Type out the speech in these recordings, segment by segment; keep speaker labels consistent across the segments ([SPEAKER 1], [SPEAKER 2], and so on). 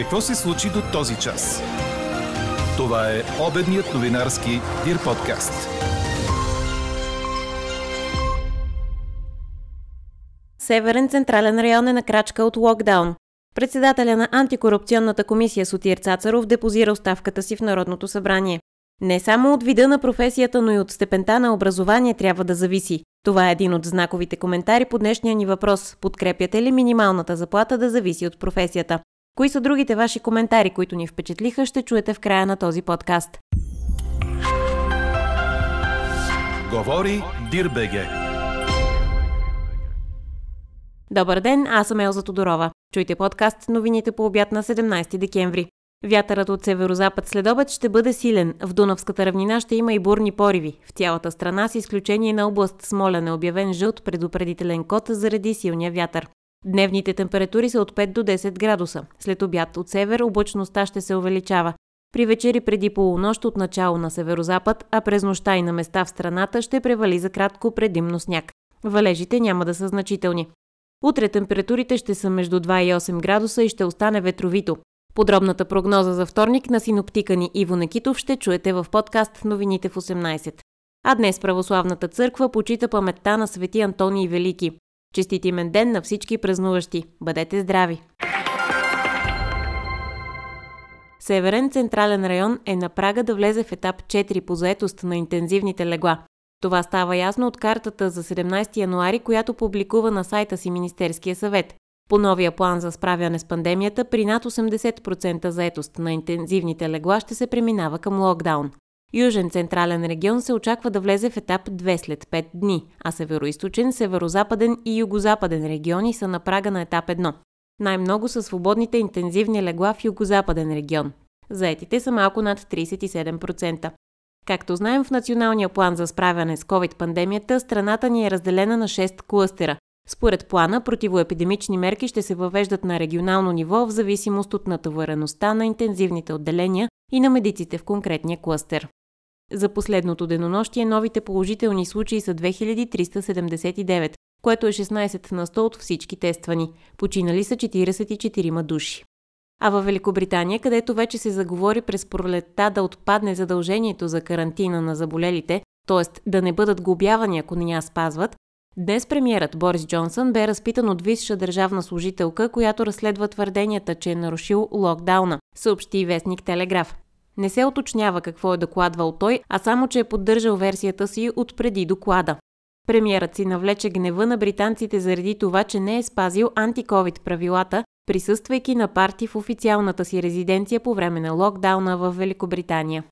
[SPEAKER 1] Какво се случи до този час? Това е обедният новинарски Дир подкаст.
[SPEAKER 2] Северен централен район е на крачка от локдаун. Председателя на антикорупционната комисия Сотир Цацаров депозира оставката си в Народното събрание. Не само от вида на професията, но и от степента на образование трябва да зависи. Това е един от знаковите коментари по днешния ни въпрос. Подкрепяте ли минималната заплата да зависи от професията? Кои са другите ваши коментари, които ни впечатлиха, ще чуете в края на този подкаст.
[SPEAKER 1] Говори Дирбеге.
[SPEAKER 2] Добър ден, аз съм Елза Тодорова. Чуйте подкаст новините по обяд на 17 декември. Вятърът от северо-запад след обед ще бъде силен. В Дунавската равнина ще има и бурни пориви. В цялата страна с изключение на област Смолян е обявен жълт предупредителен код заради силния вятър. Дневните температури са от 5 до 10 градуса. След обяд от север облачността ще се увеличава. При вечери преди полунощ от начало на северо-запад, а през нощта и на места в страната ще превали за кратко предимно сняг. Валежите няма да са значителни. Утре температурите ще са между 2 и 8 градуса и ще остане ветровито. Подробната прогноза за вторник на синоптика ни Иво Некитов ще чуете в подкаст Новините в 18. А днес Православната църква почита паметта на свети Антоний Велики. Честит имен ден на всички празнуващи. Бъдете здрави! Северен централен район е на прага да влезе в етап 4 по заетост на интензивните легла. Това става ясно от картата за 17 януари, която публикува на сайта си Министерския съвет. По новия план за справяне с пандемията, при над 80% заетост на интензивните легла ще се преминава към локдаун. Южен централен регион се очаква да влезе в етап 2 след 5 дни, а североизточен, северозападен и югозападен региони са на прага на етап 1. Най-много са свободните интензивни легла в югозападен регион. Заетите са малко над 37%. Както знаем, в Националния план за справяне с COVID-пандемията страната ни е разделена на 6 клъстера. Според плана, противоепидемични мерки ще се въвеждат на регионално ниво в зависимост от натовареността на интензивните отделения и на медиците в конкретния клъстер. За последното денонощие новите положителни случаи са 2379, което е 16 на 100 от всички тествани. Починали са 44 души. А във Великобритания, където вече се заговори през пролетта да отпадне задължението за карантина на заболелите, т.е. да не бъдат глобявани, ако не я спазват, днес премиерът Борис Джонсън бе разпитан от висша държавна служителка, която разследва твърденията, че е нарушил локдауна, съобщи вестник Телеграф. Не се уточнява какво е докладвал той, а само, че е поддържал версията си от преди доклада. Премиерът си навлече гнева на британците заради това, че не е спазил антиковид правилата, присъствайки на парти в официалната си резиденция по време на локдауна в Великобритания.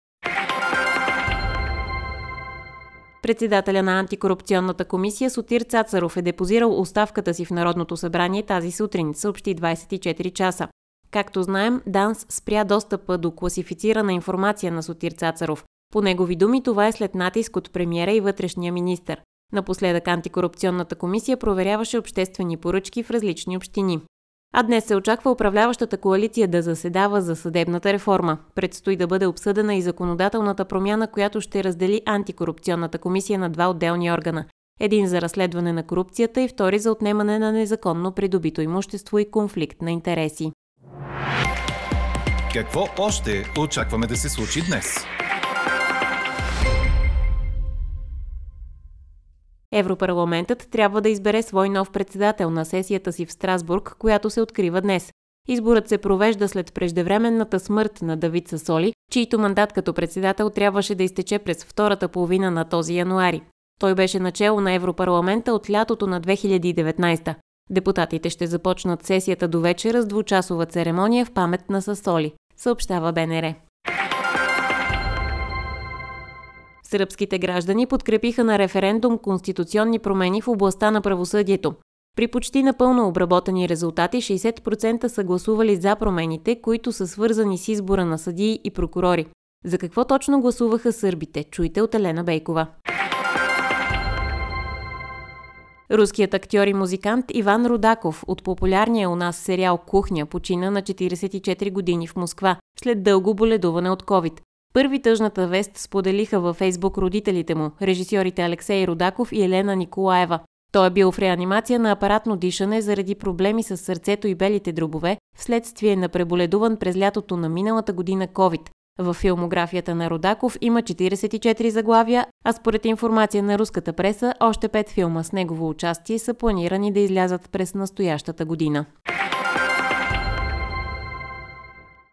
[SPEAKER 2] Председателя на антикорупционната комисия Сотир Цацаров е депозирал оставката си в Народното събрание тази сутрин, съобщи 24 часа. Както знаем, ДАНС спря достъпа до класифицирана информация на Сотир Цацаров. По негови думи това е след натиск от премиера и вътрешния министр. Напоследък антикорупционната комисия проверяваше обществени поръчки в различни общини. А днес се очаква управляващата коалиция да заседава за съдебната реформа. Предстои да бъде обсъдена и законодателната промяна, която ще раздели антикорупционната комисия на два отделни органа. Един за разследване на корупцията и втори за отнемане на незаконно придобито имущество и конфликт на интереси.
[SPEAKER 1] Какво още очакваме да се случи днес?
[SPEAKER 2] Европарламентът трябва да избере свой нов председател на сесията си в Страсбург, която се открива днес. Изборът се провежда след преждевременната смърт на Давид Сасоли, чийто мандат като председател трябваше да изтече през втората половина на този януари. Той беше начало на Европарламента от лятото на 2019. Депутатите ще започнат сесията до вечера с двучасова церемония в памет на Сасоли, съобщава БНР. Сръбските граждани подкрепиха на референдум конституционни промени в областта на правосъдието. При почти напълно обработени резултати 60% са гласували за промените, които са свързани с избора на съдии и прокурори. За какво точно гласуваха сърбите? Чуйте от Елена Бейкова. Руският актьор и музикант Иван Рудаков от популярния у нас сериал Кухня почина на 44 години в Москва след дълго боледуване от COVID. Първи тъжната вест споделиха във Фейсбук родителите му, режисьорите Алексей Рудаков и Елена Николаева. Той е бил в реанимация на апаратно дишане заради проблеми с сърцето и белите дробове, вследствие на преболедуван през лятото на миналата година COVID. В филмографията на Родаков има 44 заглавия, а според информация на руската преса, още 5 филма с негово участие са планирани да излязат през настоящата година.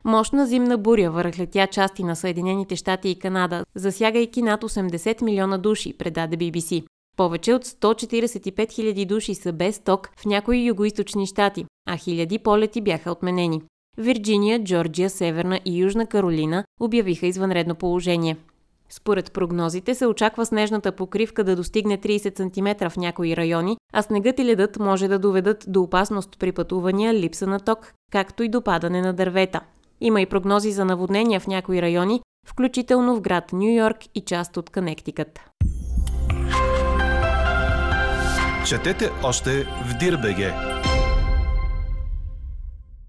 [SPEAKER 2] Мощна зимна буря върхлетя части на Съединените щати и Канада, засягайки над 80 милиона души, предаде BBC. Повече от 145 000 души са без ток в някои югоисточни щати, а хиляди полети бяха отменени. Вирджиния, Джорджия, Северна и Южна Каролина обявиха извънредно положение. Според прогнозите се очаква снежната покривка да достигне 30 см в някои райони, а снегът и ледът може да доведат до опасност при пътувания, липса на ток, както и до падане на дървета. Има и прогнози за наводнения в някои райони, включително в град Нью Йорк и част от Канектикът.
[SPEAKER 1] Четете още в Дирбеге.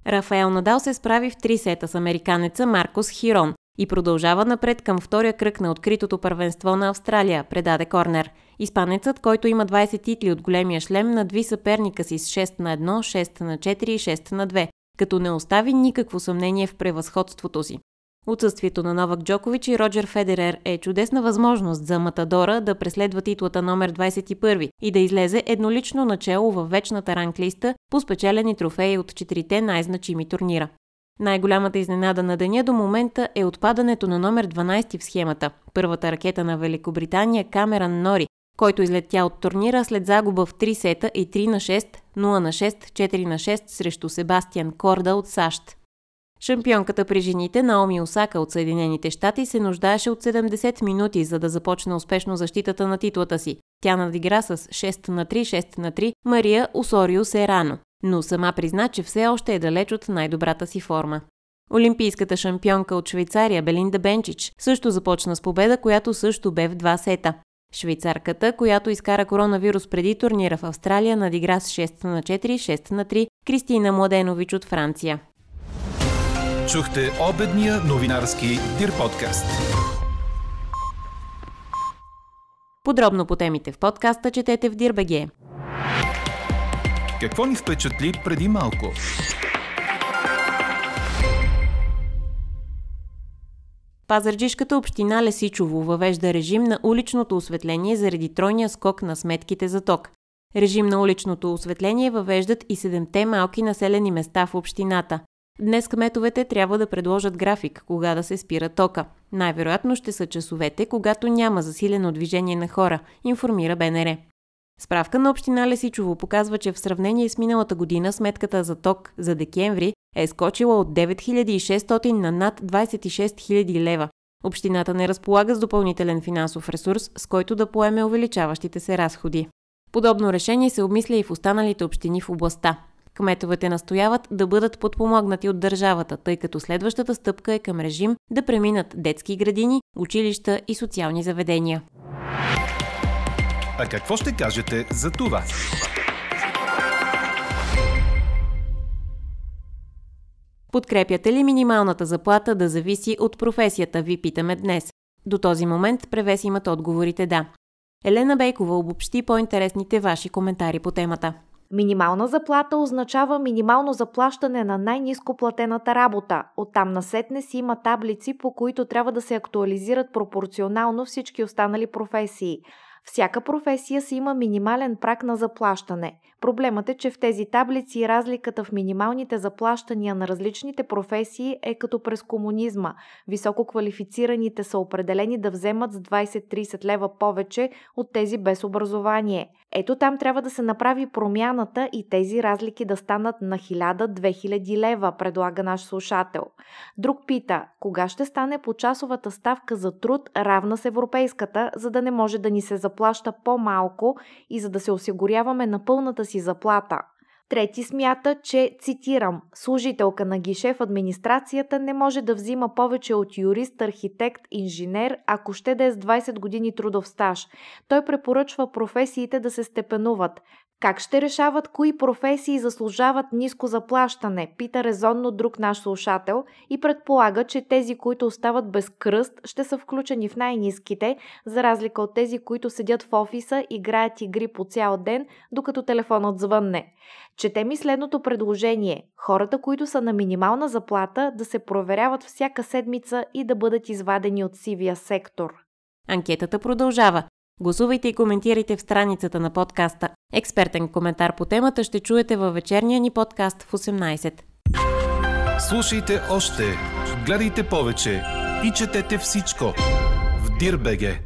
[SPEAKER 2] Рафаел Надал се справи в три сета с американеца Маркос Хирон и продължава напред към втория кръг на откритото първенство на Австралия, предаде Корнер. Испанецът, който има 20 титли от големия шлем, надви съперника си с 6 на 1, 6 на 4 и 6 на 2, като не остави никакво съмнение в превъзходството си. Отсъствието на Новак Джокович и Роджер Федерер е чудесна възможност за Матадора да преследва титлата номер 21 и да излезе еднолично начало във вечната ранглиста по спечелени трофеи от четирите най-значими турнира. Най-голямата изненада на деня до момента е отпадането на номер 12 в схемата. Първата ракета на Великобритания Камеран Нори, който излетя от турнира след загуба в 3 сета и 3 на 6, 0 на 6, 4 на 6 срещу Себастиан Корда от САЩ. Шампионката при жените Наоми Осака от Съединените щати се нуждаеше от 70 минути, за да започне успешно защитата на титлата си. Тя надигра с 6 на 3, 6 на 3 Мария Осорио Серано, но сама призна, че все още е далеч от най-добрата си форма. Олимпийската шампионка от Швейцария Белинда Бенчич също започна с победа, която също бе в два сета. Швейцарката, която изкара коронавирус преди турнира в Австралия, надигра с 6 на 4, 6 на 3 Кристина Младенович от Франция.
[SPEAKER 1] Чухте обедния новинарски Дир подкаст.
[SPEAKER 2] Подробно по темите в подкаста четете в Дирбеге.
[SPEAKER 1] Какво ни впечатли преди малко?
[SPEAKER 2] Пазарджишката община Лесичово въвежда режим на уличното осветление заради тройния скок на сметките за ток. Режим на уличното осветление въвеждат и седемте малки населени места в общината. Днес кметовете трябва да предложат график, кога да се спира тока. Най-вероятно ще са часовете, когато няма засилено движение на хора, информира БНР. Справка на община Лесичово показва, че в сравнение с миналата година сметката за ток за декември е скочила от 9600 на над 26 000 лева. Общината не разполага с допълнителен финансов ресурс, с който да поеме увеличаващите се разходи. Подобно решение се обмисля и в останалите общини в областта. Кметовете настояват да бъдат подпомогнати от държавата, тъй като следващата стъпка е към режим да преминат детски градини, училища и социални заведения.
[SPEAKER 1] А какво ще кажете за това?
[SPEAKER 2] Подкрепяте ли минималната заплата да зависи от професията, ви питаме днес. До този момент превес имат отговорите да. Елена Бейкова обобщи по-интересните ваши коментари по темата.
[SPEAKER 3] Минимална заплата означава минимално заплащане на най-низко платената работа. Оттам насетне си има таблици, по които трябва да се актуализират пропорционално всички останали професии. Всяка професия си има минимален прак на заплащане. Проблемът е, че в тези таблици разликата в минималните заплащания на различните професии е като през комунизма. Високо квалифицираните са определени да вземат с 20-30 лева повече от тези без образование. Ето там трябва да се направи промяната и тези разлики да станат на 1000-2000 лева, предлага наш слушател. Друг пита, кога ще стане почасовата ставка за труд равна с европейската, за да не може да ни се заплаща по-малко и за да се осигуряваме на пълната си заплата. Трети смята, че, цитирам, служителка на гише в администрацията не може да взима повече от юрист, архитект, инженер, ако ще да е с 20 години трудов стаж. Той препоръчва професиите да се степенуват. Как ще решават кои професии заслужават ниско заплащане? Пита резонно друг наш слушател и предполага, че тези, които остават без кръст, ще са включени в най-низките, за разлика от тези, които седят в офиса, играят игри по цял ден, докато телефонът звънне. Чете ми следното предложение. Хората, които са на минимална заплата, да се проверяват всяка седмица и да бъдат извадени от сивия сектор.
[SPEAKER 2] Анкетата продължава. Гласувайте и коментирайте в страницата на подкаста. Експертен коментар по темата ще чуете във вечерния ни подкаст в 18.
[SPEAKER 1] Слушайте още, гледайте повече и четете всичко в Дирбеге.